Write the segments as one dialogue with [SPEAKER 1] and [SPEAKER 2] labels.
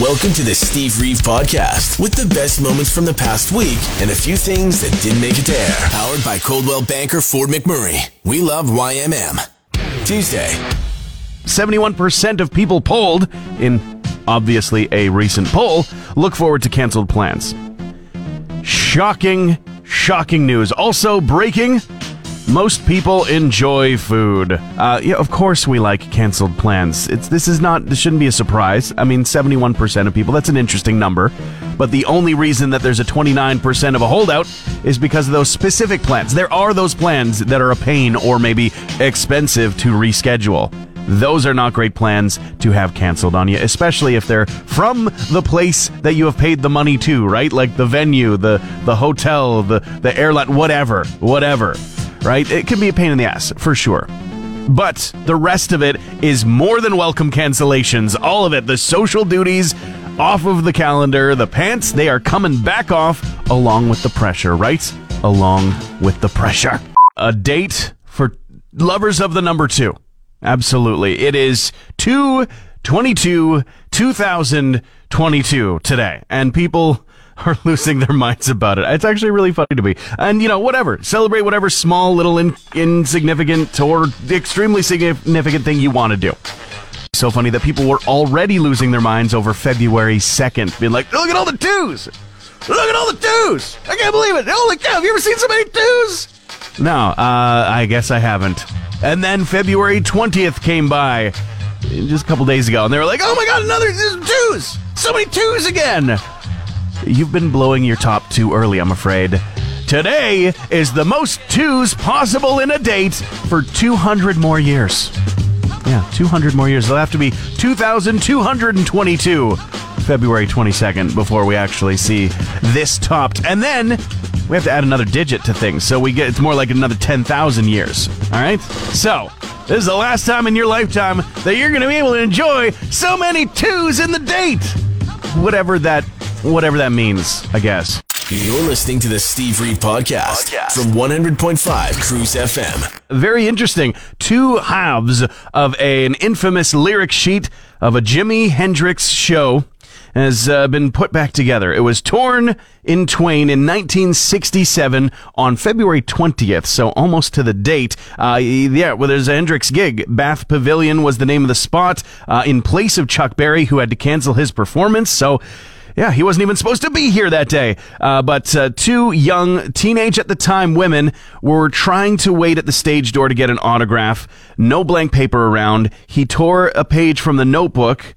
[SPEAKER 1] Welcome to the Steve Reeve Podcast with the best moments from the past week and a few things that didn't make it air. Powered by Coldwell Banker Fort McMurray. We love YMM. Tuesday.
[SPEAKER 2] 71% of people polled in obviously a recent poll look forward to canceled plans. Shocking, shocking news. Also breaking. Most people enjoy food. Uh, yeah, of course we like canceled plans. It's this is not this shouldn't be a surprise. I mean, 71% of people. That's an interesting number. But the only reason that there's a 29% of a holdout is because of those specific plans. There are those plans that are a pain or maybe expensive to reschedule. Those are not great plans to have canceled on you, especially if they're from the place that you have paid the money to, right? Like the venue, the the hotel, the the airline, whatever, whatever right? It can be a pain in the ass, for sure. But the rest of it is more than welcome cancellations. All of it. The social duties off of the calendar, the pants, they are coming back off along with the pressure, right? Along with the pressure. A date for lovers of the number two. Absolutely. It is 2 22 2022 today. And people are losing their minds about it. It's actually really funny to me. And, you know, whatever. Celebrate whatever small, little, in- insignificant or extremely significant thing you want to do. So funny that people were already losing their minds over February 2nd, being like, look at all the twos! Look at all the twos! I can't believe it! Holy cow, have you ever seen so many twos? No, uh, I guess I haven't. And then February 20th came by just a couple days ago, and they were like, oh my god, another twos! So many twos again! You've been blowing your top too early, I'm afraid. Today is the most twos possible in a date for 200 more years. Yeah, 200 more years. It'll have to be 2,222 February 22nd before we actually see this topped. And then we have to add another digit to things. So we get it's more like another 10,000 years. All right? So, this is the last time in your lifetime that you're going to be able to enjoy so many twos in the date. Whatever that whatever that means, I guess.
[SPEAKER 1] You're listening to the Steve Reeve Podcast, Podcast. from 100.5 Cruise FM.
[SPEAKER 2] Very interesting. Two halves of a, an infamous lyric sheet of a Jimi Hendrix show has uh, been put back together. It was torn in twain in 1967 on February 20th, so almost to the date. Uh, yeah, well, there's a Hendrix gig. Bath Pavilion was the name of the spot uh, in place of Chuck Berry, who had to cancel his performance. So yeah, he wasn't even supposed to be here that day. Uh, but uh, two young, teenage at the time women were trying to wait at the stage door to get an autograph. No blank paper around. He tore a page from the notebook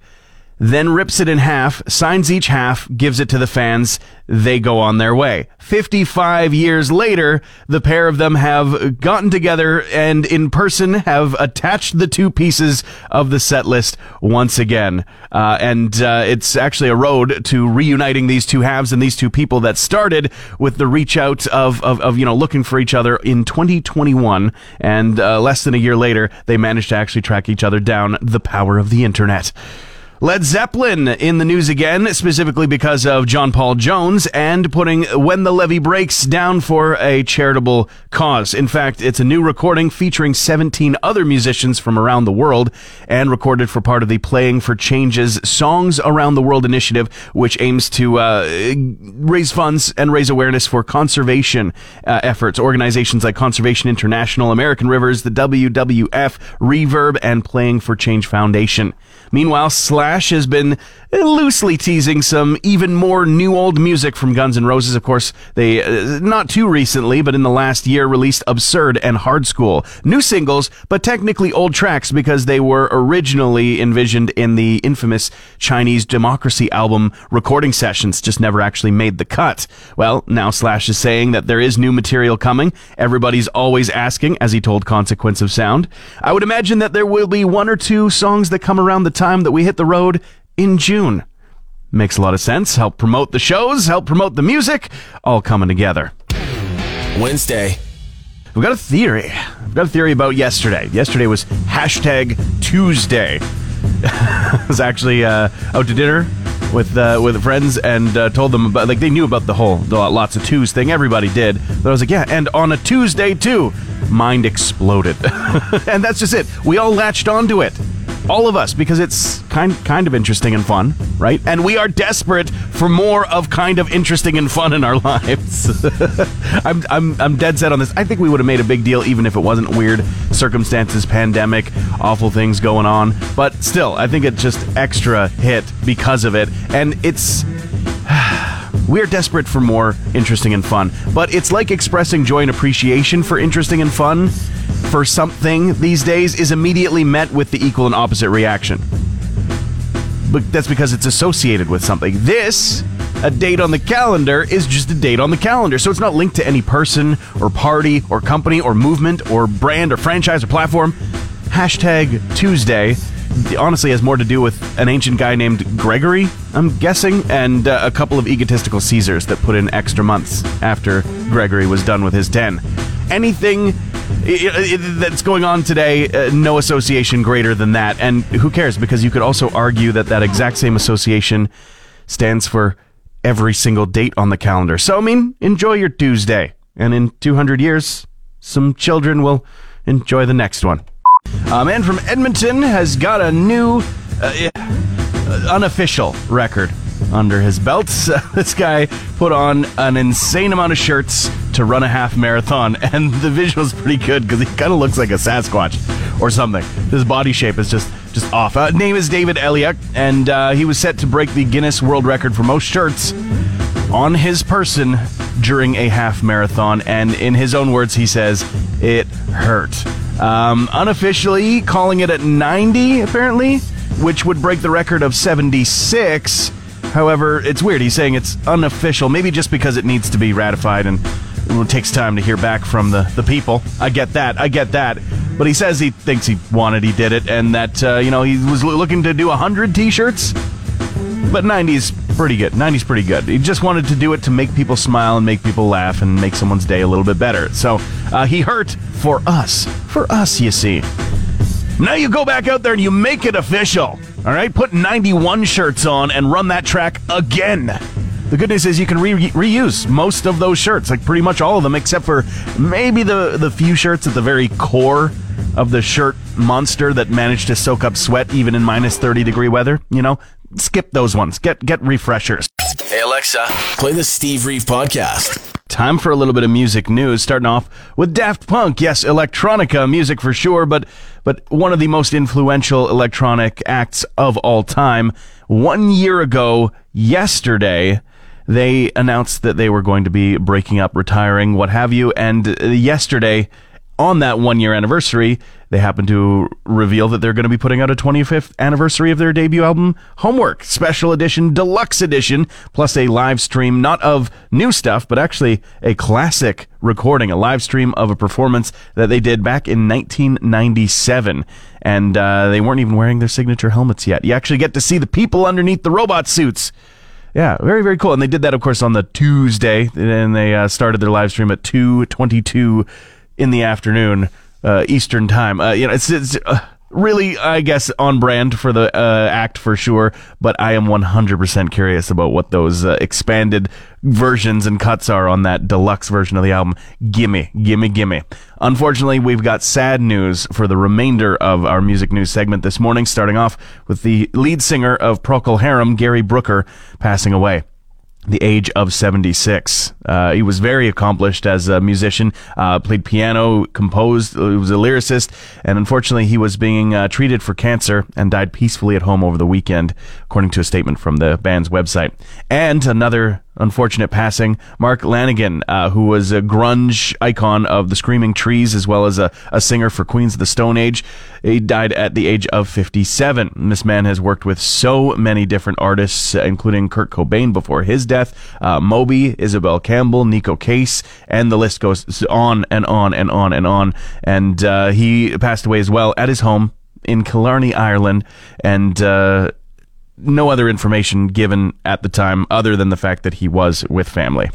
[SPEAKER 2] then rips it in half, signs each half, gives it to the fans. They go on their way. 55 years later, the pair of them have gotten together and in person have attached the two pieces of the set list once again. Uh, and uh, it's actually a road to reuniting these two halves and these two people that started with the reach out of, of, of you know, looking for each other in 2021. And uh, less than a year later, they managed to actually track each other down the power of the internet. Led Zeppelin in the news again, specifically because of John Paul Jones and putting When the Levee Breaks down for a charitable cause. In fact, it's a new recording featuring 17 other musicians from around the world and recorded for part of the Playing for Change's Songs Around the World initiative, which aims to uh, raise funds and raise awareness for conservation uh, efforts. Organizations like Conservation International, American Rivers, the WWF, Reverb, and Playing for Change Foundation. Meanwhile, Slash has been loosely teasing some even more new old music from Guns N' Roses. Of course, they, uh, not too recently, but in the last year, released Absurd and Hard Skool. New singles, but technically old tracks because they were originally envisioned in the infamous Chinese Democracy album recording sessions, just never actually made the cut. Well, now Slash is saying that there is new material coming. Everybody's always asking, as he told Consequence of Sound. I would imagine that there will be one or two songs that come around the time that we hit the road in June. Makes a lot of sense. Help promote the shows, help promote the music, all coming together.
[SPEAKER 1] Wednesday.
[SPEAKER 2] We've got a theory. I've got a theory about yesterday. Yesterday was hashtag Twosday. I was actually uh, out to dinner with uh, with friends and uh, told them about like they knew about the whole the lots of twos thing. Everybody did, but I was like, yeah, and on a Tuesday too, mind exploded, and that's just it. We all latched onto it all of us, because it's kind kind of interesting and fun, right? And we are desperate for more of kind of interesting and fun in our lives. I'm, I'm I'm dead set on this. I think we would have made a big deal even if it wasn't weird circumstances, pandemic, awful things going on. But still, I think it just extra hit because of it, and it's. We're desperate for more interesting and fun, but it's like expressing joy and appreciation for interesting and fun for something these days is immediately met with the equal and opposite reaction. But that's because it's associated with something. This, a date on the calendar, is just a date on the calendar. So it's not linked to any person or party or company or movement or brand or franchise or platform. Hashtag Twosday honestly has more to do with an ancient guy named Gregory, I'm guessing, and uh, a couple of egotistical Caesars that put in extra months after Gregory was done with his 10. Anything that's going on today, uh, no association greater than that. And who cares? Because you could also argue that that exact same association stands for every single date on the calendar. So, I mean, enjoy your Twosday. And in 200 years, some children will enjoy the next one. A man from Edmonton has got a new uh, uh unofficial record under his belt. this guy put on an insane amount of shirts to run a half marathon, and the visual is pretty good because he kind of looks like a Sasquatch or something. His body shape is just just off. Uh, name is David Elliott, and uh, he was set to break the Guinness World Record for most shirts on his person during a half marathon. And in his own words, he says it hurt. Um, unofficially calling it at 90, apparently, which would break the record of 76 However, it's weird. He's saying it's unofficial, maybe just because it needs to be ratified and it takes time to hear back from the, the people. I get that. I get that. But he says he thinks he wanted, he did it, and that, uh, you know, he was looking to do 100 t shirts. But 90's pretty good. 90's pretty good. He just wanted to do it to make people smile and make people laugh and make someone's day a little bit better. So uh, he hurt for us. For us, you see. Now you go back out there and you make it official. All right, put 91 shirts on and run that track again. The good news is you can re- reuse most of those shirts, like pretty much all of them, except for maybe the, the few shirts at the very core of the shirt monster that managed to soak up sweat even in minus 30 degree weather. You know, skip those ones. Get get refreshers.
[SPEAKER 1] Hey Alexa, play the Steve Reeve podcast.
[SPEAKER 2] Time for a little bit of music news, starting off with Daft Punk. Yes, electronica music for sure, but but one of the most influential electronic acts of all time. One year ago, yesterday, they announced that they were going to be breaking up, retiring, what have you, and yesterday on that one year anniversary, they happen to reveal that they're going to be putting out a 25th anniversary of their debut album, Homework, special edition, deluxe edition, plus a live stream, not of new stuff, but actually a classic recording, a live stream of a performance that they did back in 1997. And uh, they weren't even wearing their signature helmets yet. You actually get to see the people underneath the robot suits. Yeah, very very cool. And they did that, of course, on the Tuesday, and they uh, started their live stream at 2:22 in the afternoon uh, Eastern time. Uh, you know, it's, it's uh, really, I guess, on brand for the uh, act for sure. But I am 100% curious about what those uh, expanded versions and cuts are on that deluxe version of the album. Gimme, gimme, gimme. Unfortunately, we've got sad news for the remainder of our music news segment this morning, starting off with the lead singer of Procol Harum, Gary Brooker, passing away the age of 76. Uh, he was very accomplished as a musician, uh, played piano, composed, uh, was a lyricist, and unfortunately he was being uh, treated for cancer and died peacefully at home over the weekend, according to a statement from the band's website. And another unfortunate passing. Mark Lanegan, uh, who was a grunge icon of the Screaming Trees as well as a, a singer for Queens of the Stone Age, he died at the age of 57. This man has worked with so many different artists, including Kurt Cobain before his death, uh, Moby, Isobel Campbell, Neko Case, and the list goes on and on and on and on. And uh, he passed away as well at his home in Killarney, Ireland, and uh, no other information given at the time other than the fact that he was with family.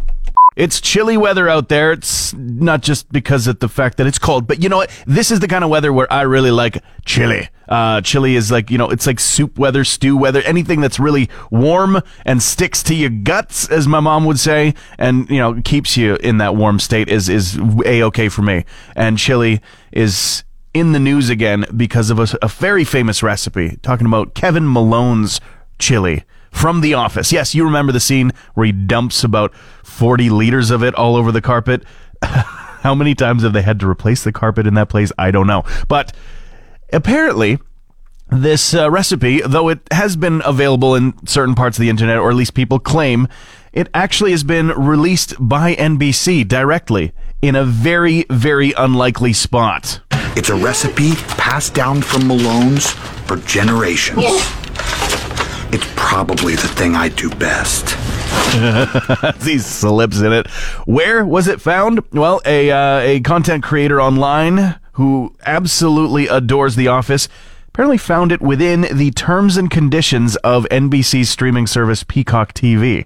[SPEAKER 2] It's chilly weather out there. It's not just because of the fact that it's cold, but you know what? This is the kind of weather where I really like chili. Uh, chili is like, you know, it's like soup weather, stew weather, anything that's really warm and sticks to your guts, as my mom would say, and, you know, keeps you in that warm state is, is a-okay for me. And chili is in the news again because of a, a very famous recipe. Talking about Kevin Malone's chili from The Office. Yes, you remember the scene where he dumps about 40 liters of it all over the carpet. How many times have they had to replace the carpet in that place? I don't know. But apparently, this uh, recipe, though it has been available in certain parts of the internet, or at least people claim, it actually has been released by NBC directly in a very, very unlikely spot.
[SPEAKER 3] It's a recipe passed down from Malone's for generations. It's probably the thing I do best.
[SPEAKER 2] he slips in it. Where was it found? Well, a uh, a content creator online who absolutely adores The Office apparently found it within the terms and conditions of NBC's streaming service Peacock TV.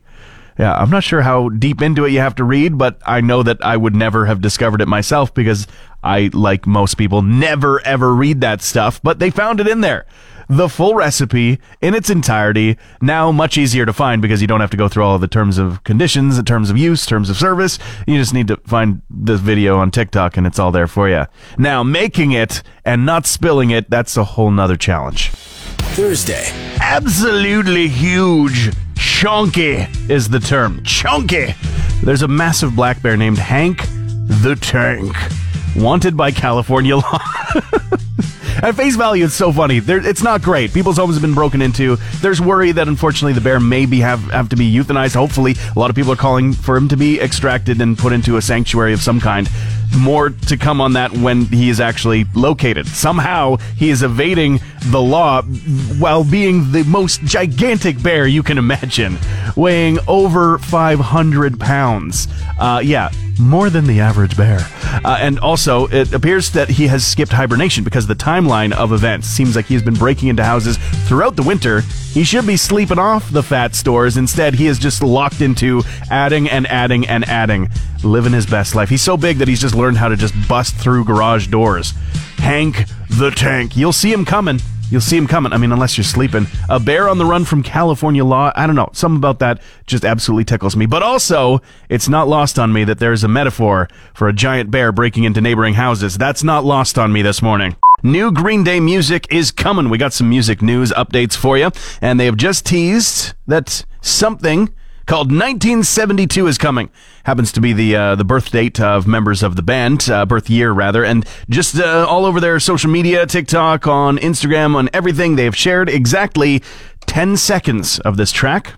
[SPEAKER 2] Yeah, I'm not sure how deep into it you have to read, but I know that I would never have discovered it myself because I, like most people, never ever read that stuff, but they found it in there the full recipe in its entirety. Now much easier to find because you don't have to go through all the terms of conditions, the terms of use, terms of service. You just need to find this video on TikTok and it's all there for you. Now making it and not spilling it, that's a whole nother challenge.
[SPEAKER 1] Thursday.
[SPEAKER 2] Absolutely huge. Chunky is the term. Chunky. There's a massive black bear named Hank the Tank, wanted by California law. At face value, it's so funny. There, it's not great. People's homes have been broken into. There's worry that unfortunately the bear may be have, have to be euthanized. Hopefully, a lot of people are calling for him to be extracted and put into a sanctuary of some kind. More to come on that when he is actually located. Somehow he is evading the law while being the most gigantic bear you can imagine, weighing over 500 pounds. Uh, yeah, more than the average bear. Uh, and also, it appears that he has skipped hibernation because the timeline of events seems like he's been breaking into houses throughout the winter. He should be sleeping off the fat stores. Instead, he is just locked into adding and adding and adding, living his best life. He's so big that he's just learned how to just bust through garage doors. Hank the Tank. You'll see him coming. You'll see him coming. I mean, unless you're sleeping. A bear on the run from California law. I don't know. Something about that just absolutely tickles me. But also, it's not lost on me that there's a metaphor for a giant bear breaking into neighboring houses. That's not lost on me this morning. New Green Day music is coming. We got some music news updates for you, and they have just teased that something called 1972 is coming. Happens to be the uh, the birth date of members of the band, uh, birth year rather, and just uh, all over their social media, TikTok, on Instagram, on everything, they have shared exactly 10 seconds of this track.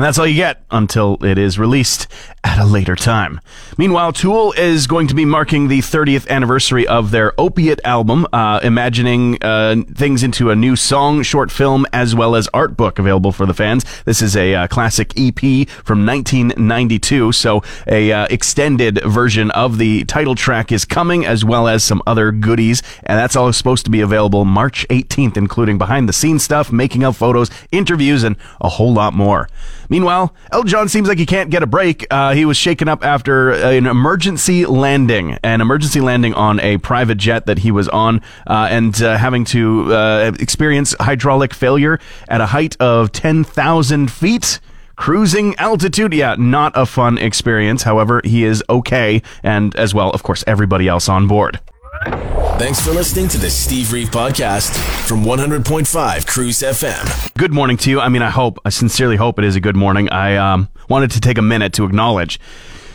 [SPEAKER 2] And that's all you get until it is released at a later time. Meanwhile, Tool is going to be marking the 30th anniversary of their Opiate album, uh, imagining uh, things into a new song, short film, as well as art book available for the fans. This is a uh, classic EP from 1992, so a uh, extended version of the title track is coming, as well as some other goodies, and that's all supposed to be available March 18th, including behind the scenes stuff, making of photos, interviews, and a whole lot more. Meanwhile, Elton John seems like he can't get a break. Uh, he was shaken up after an emergency landing, an emergency landing on a private jet that he was on, uh, and uh, having to uh, experience hydraulic failure at a height of 10,000 feet. Cruising altitude, yeah, not a fun experience. However, he is okay, and as well, of course, everybody else on board.
[SPEAKER 1] Thanks for listening to the Steve Reeve podcast from 100.5 Cruise FM.
[SPEAKER 2] Good morning to you. I mean, I hope, I sincerely hope it is a good morning. I um, wanted to take a minute to acknowledge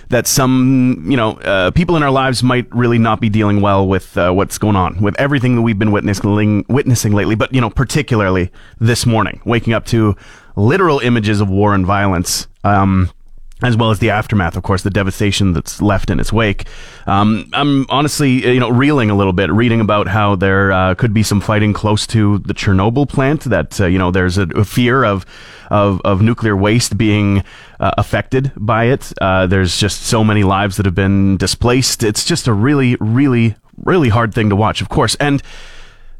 [SPEAKER 2] that some, you know, uh, people in our lives might really not be dealing well with uh, what's going on, with everything that we've been witnessing, witnessing lately, but, you know, particularly this morning, waking up to literal images of war and violence. Um, as well as the aftermath, of course, the devastation that's left in its wake. Um, I'm honestly, uh, you know, reeling a little bit, reading about how there uh, could be some fighting close to the Chernobyl plant. That uh, you know, there's a, a fear of, of of nuclear waste being uh, affected by it. Uh, there's just so many lives that have been displaced. It's just a really, really, really hard thing to watch, of course, and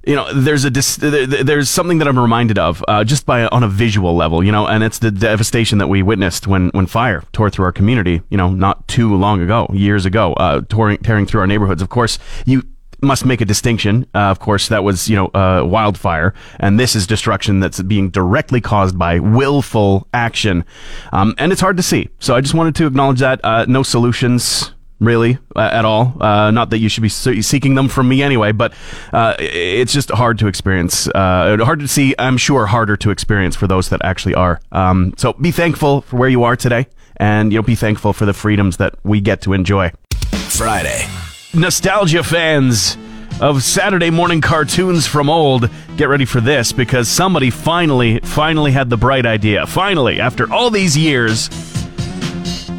[SPEAKER 2] you know, there's a dis- there's something that I'm reminded of uh, just by on a visual level, you know, and it's the devastation that we witnessed when when fire tore through our community, you know, not too long ago, years ago, uh, tearing tearing through our neighborhoods. Of course, you must make a distinction. Uh, of course, that was you know uh, wildfire, and this is destruction that's being directly caused by willful action, um, and it's hard to see. So I just wanted to acknowledge that. Uh, no solutions really uh, at all. Uh, not that you should be seeking them from me anyway, but uh, it's just hard to experience. Uh, hard to see. I'm sure harder to experience for those that actually are. Um, so be thankful for where you are today, and you know be thankful for the freedoms that we get to enjoy.
[SPEAKER 1] Friday.
[SPEAKER 2] Nostalgia fans of Saturday morning cartoons from old, get ready for this because somebody finally, finally had the bright idea. Finally, after all these years,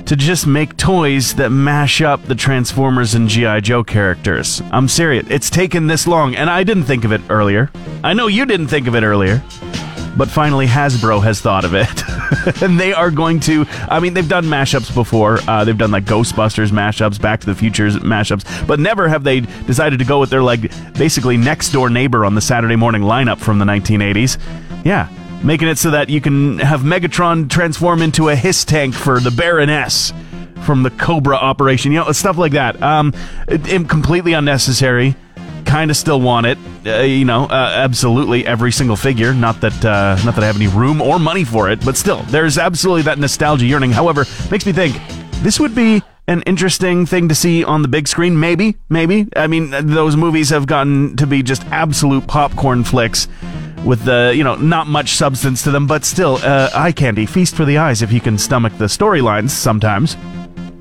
[SPEAKER 2] to just make toys that mash up the Transformers and G.I. Joe characters. I'm serious. It's taken this long, and I didn't think of it earlier. I know you didn't think of it earlier. But finally, Hasbro has thought of it. and they are going to. I mean, they've done mashups before. Uh, they've done like Ghostbusters mashups, Back to the Futures mashups, but never have they decided to go with their like basically next door neighbor on the Saturday morning lineup from the 1980s. Yeah, making it so that you can have Megatron transform into a HISS tank for the Baroness from the Cobra operation, you know, stuff like that. Um, it, it, completely unnecessary. Kind of still want it, uh, you know. Uh, absolutely, every single figure. Not that, uh, not that I have any room or money for it, but still, there's absolutely that nostalgia yearning. However, makes me think this would be an interesting thing to see on the big screen. Maybe, maybe. I mean, those movies have gotten to be just absolute popcorn flicks with the you know not much substance to them, but still uh, eye candy, feast for the eyes if you can stomach the storylines sometimes.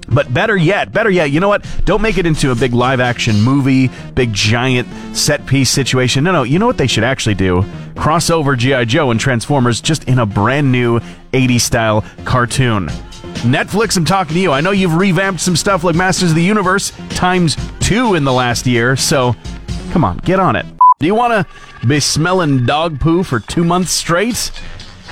[SPEAKER 2] But better yet, better yet, you know what? Don't make it into a big live action movie, big giant set piece situation. No, no, you know what they should actually do? Crossover G.I. Joe and Transformers just in a brand new 80s style cartoon. Netflix, I'm talking to you. I know you've revamped some stuff like Masters of the Universe times two in the last year, so come on, get on it. Do you want to be smelling dog poo for two months straight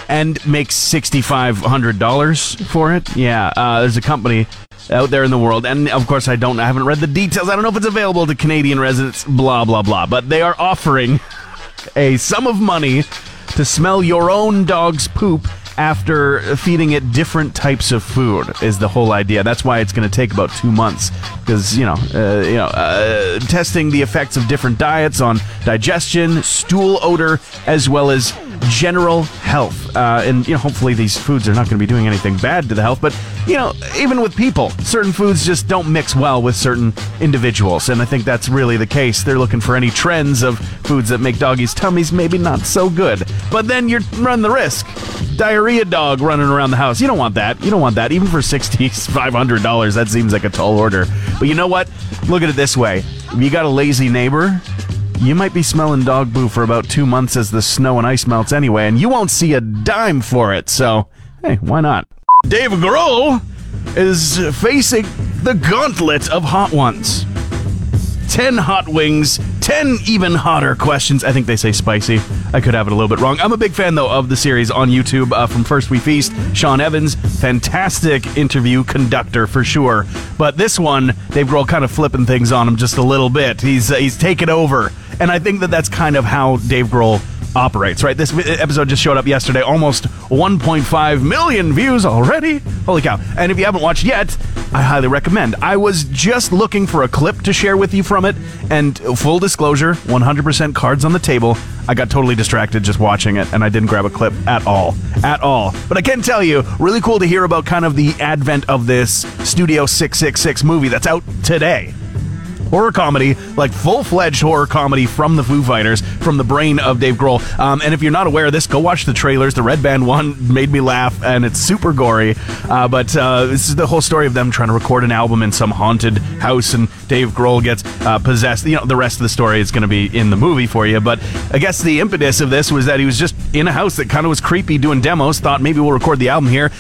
[SPEAKER 2] and make $6,500 for it? Yeah, uh, there's a company out there in the world, and of course, I don't, I haven't read the details. I don't know if it's available to Canadian residents, blah, blah, blah. But they are offering a sum of money to smell your own dog's poop after feeding it different types of food is the whole idea. That's why it's going to take about two months because you know, uh, you know, uh, testing the effects of different diets on digestion, stool odor, as well as general health. Uh, and you know, hopefully these foods are not going to be doing anything bad to the health. But you know, even with people, certain foods just don't mix well with certain individuals, and I think that's really the case. They're looking for any trends of foods that make doggies' tummies maybe not so good. But then you run the risk diarrhea dog running around the house. You don't want that. You don't want that. Even for sixty five hundred dollars, that seems like a tall order. But you know what? Look at it this way: if you got a lazy neighbor, you might be smelling dog poo for about two months as the snow and ice melts anyway, and you won't see a dime for it. So, hey, why not? Dave Grohl is facing the gauntlet of hot ones. 10 hot wings, 10 even hotter questions. I think they say spicy. I could have it a little bit wrong. I'm a big fan, though, of the series on YouTube uh, from First We Feast. Sean Evans, fantastic interview conductor for sure. But this one, Dave Grohl kind of flipping things on him just a little bit. He's, uh, he's taken over. And I think that that's kind of how Dave Grohl operates, right? This episode just showed up yesterday, almost 1.5 million views already. Holy cow. And if you haven't watched yet, I highly recommend. I was just looking for a clip to share with you from it, and full disclosure 100% cards on the table. I got totally distracted just watching it, and I didn't grab a clip at all. At all. But I can tell you, really cool to hear about kind of the advent of this Studio 666 movie that's out today horror comedy, like full fledged horror comedy from the Foo Fighters, from the brain of Dave Grohl. Um, and if you're not aware of this, go watch the trailers. The Red Band one made me laugh, and it's super gory. Uh, but uh, this is the whole story of them trying to record an album in some haunted house, and Dave Grohl gets uh, possessed. You know, the rest of the story is going to be in the movie for you. But I guess the impetus of this was that he was just in a house that kind of was creepy doing demos, thought maybe we'll record the album here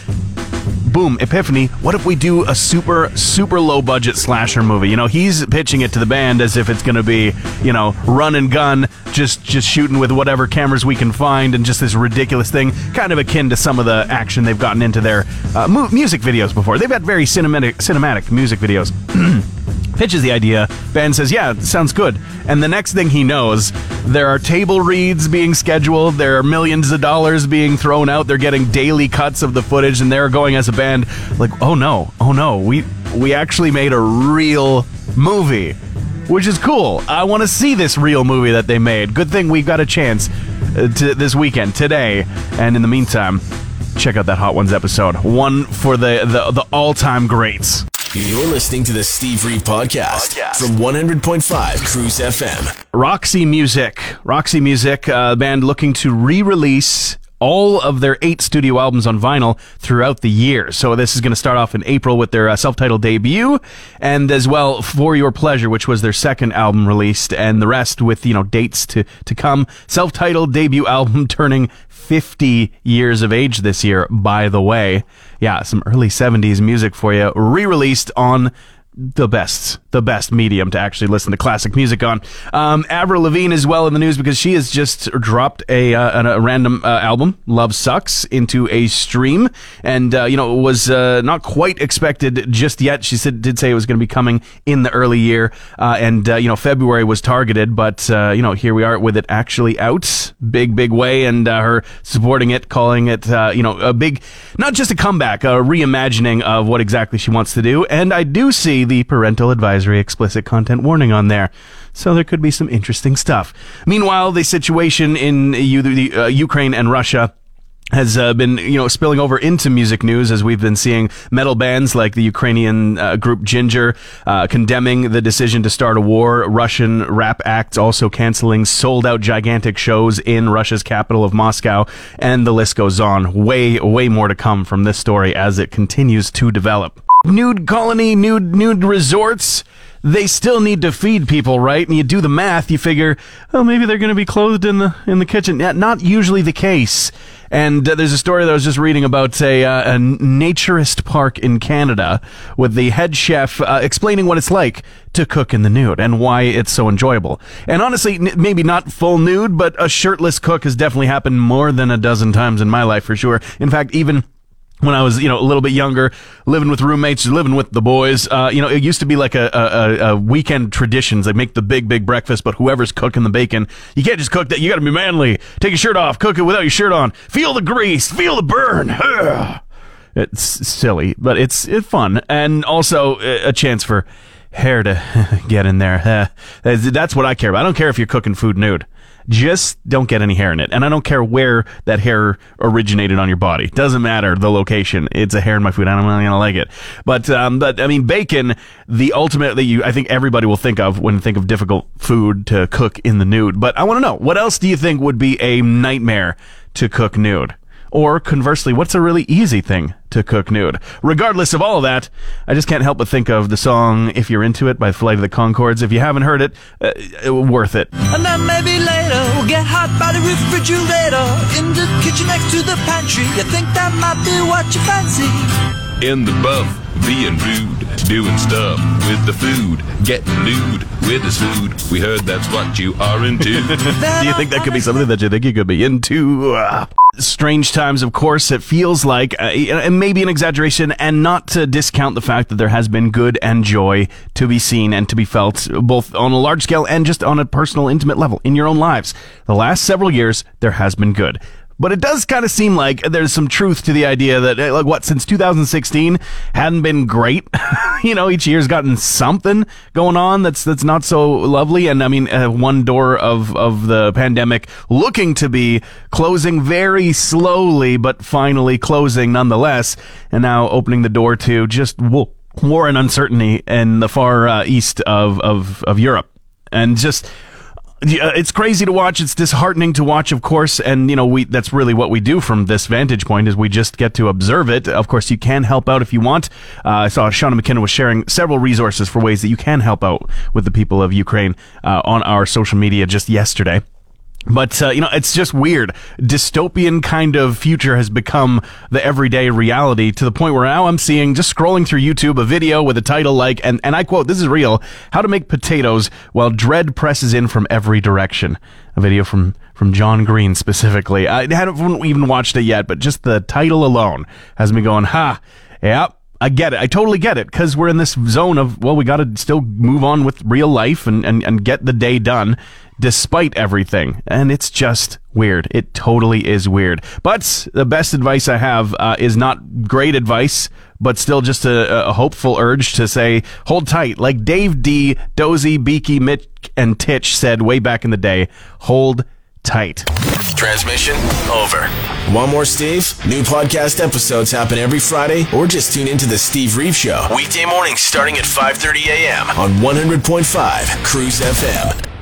[SPEAKER 2] boom, epiphany. What if we do a super, super low budget slasher movie? You know, he's pitching it to the band as if it's going to be, you know, run and gun, just just shooting with whatever cameras we can find, and just this ridiculous thing, kind of akin to some of the action they've gotten into their uh, mu- music videos before. They've had very cinematic, cinematic music videos. pitches the idea. Ben says, "Yeah, sounds good." And the next thing he knows, there are table reads being scheduled. There are millions of dollars being thrown out. They're getting daily cuts of the footage, and they're going as a band like, "Oh no, oh no, we we actually made a real movie." which is cool. I want to see this real movie that they made. Good thing we got a chance uh, to this weekend, today. And in the meantime, check out that Hot Ones episode. One for the the, the all time greats.
[SPEAKER 1] You're listening to the Steve Reeve podcast, from 100.5 Cruise FM.
[SPEAKER 2] Roxy Music. Roxy Music, uh, band looking to re release all of their eight studio albums on vinyl throughout the year. So this is going to start off in April with their uh, self-titled debut, and as well For Your Pleasure, which was their second album released, and the rest with you know dates to to come. Self-titled debut album turning 50 years of age this year. By the way, yeah, some early 70s music for you, re-released on the best, the best medium to actually listen to classic music on. Um, Avril Lavigne is well in the news because she has just dropped a, uh, a random uh, album, "Love Sux, into a stream, and uh, you know it was uh, not quite expected just yet. She said did say it was going to be coming in the early year, uh, and uh, you know February was targeted, but you know here we are with it actually out, big big way, and her supporting it, calling it you know a big, not just a comeback, a reimagining of what exactly she wants to do, and I do see the parental advisory explicit content warning on there. So there could be some interesting stuff. Meanwhile, the situation in U- uh, Ukraine and Russia has uh, been you know spilling over into music news as we've been seeing metal bands like the Ukrainian uh, group Jinjer uh, condemning the decision to start a war. Russian rap acts also canceling sold out gigantic shows in Russia's capital of Moscow, and the list goes on. Way way more to come from this story as it continues to develop. Nude colony, nude nude resorts they still need to feed people, right? And you do the math, you figure, oh, maybe they're going to be clothed in the in the kitchen. Yeah, not usually the case. And uh, there's a story that I was just reading about a, uh, a naturist park in Canada with the head chef uh, explaining what it's like to cook in the nude and why it's so enjoyable. And honestly, n- maybe not full nude, but a shirtless cook has definitely happened more than a dozen times in my life for sure. In fact, even when I was, you know, a little bit younger, living with roommates, living with the boys, uh, you know, it used to be like a, a, a weekend traditions. They make the big, big breakfast, but whoever's cooking the bacon, you can't just cook that. You got to be manly. Take your shirt off. Cook it without your shirt on. Feel the grease. Feel the burn. It's silly, but it's it's fun, and also a chance for hair to get in there. That's what I care about. I don't care if you're cooking food nude. Just don't get any hair in it. And I don't care where that hair originated on your body. Doesn't matter the location. It's a hair in my food. I'm not gonna like it. But, um, but I mean, bacon, the ultimate that you, I think everybody will think of when think of difficult food to cook in the nude. But I want to know, what else do you think would be a nightmare to cook nude? Or conversely, what's a really easy thing to cook nude? Regardless of all of that, I just can't help but think of the song If You're Into It by Flight of the Conchords. If you haven't heard it, uh, worth it.
[SPEAKER 4] And then maybe later we'll get hot by the refrigerator in the kitchen next to the pantry. You think that might be what you fancy?
[SPEAKER 5] In the buff, being rude, doing stuff with the food, getting lewd with his food. We heard that's what you are into.
[SPEAKER 2] Do you think that could be something that you think you could be into? Uh, strange times, of course. It feels like, uh, and maybe an exaggeration, and not to discount the fact that there has been good and joy to be seen and to be felt, both on a large scale and just on a personal, intimate level in your own lives. The last several years, there has been good. But it does kind of seem like there's some truth to the idea that, uh, like, what, since 2016 hadn't been great. you know, each year's gotten something going on that's that's not so lovely. And I mean, uh, one door of of the pandemic looking to be closing very slowly, but finally closing nonetheless, and now opening the door to just war and uncertainty in the far uh, east of, of of Europe, and just it's crazy to watch. It's disheartening to watch, of course, and you know we that's really what we do from this vantage point is we just get to observe it. Of course, you can help out if you want. Uh, I saw Shauna McKinnon was sharing several resources for ways that you can help out with the people of Ukraine uh, on our social media just yesterday. But, uh, you know, it's just weird. Dystopian kind of future has become the everyday reality to the point where now I'm seeing, just scrolling through YouTube, a video with a title like, and, and I quote, this is real, how to make potatoes while dread presses in from every direction. A video from, from John Green specifically. I haven't even watched it yet, but just the title alone has me going, ha, yep. I get it. I totally get it because we're in this zone of, well, we got to still move on with real life and, and, and get the day done despite everything. And it's just weird. It totally is weird. But the best advice I have uh, is not great advice, but still just a, a hopeful urge to say, hold tight. Like Dave Dee, Dozy, Beaky, Mitch, and Titch said way back in the day, hold tight.
[SPEAKER 1] Transmission over. One more Steve? New podcast episodes happen every Friday, or just tune into the Steve Reeve Show weekday mornings starting at 5:30 a.m. on 100.5 Cruise FM.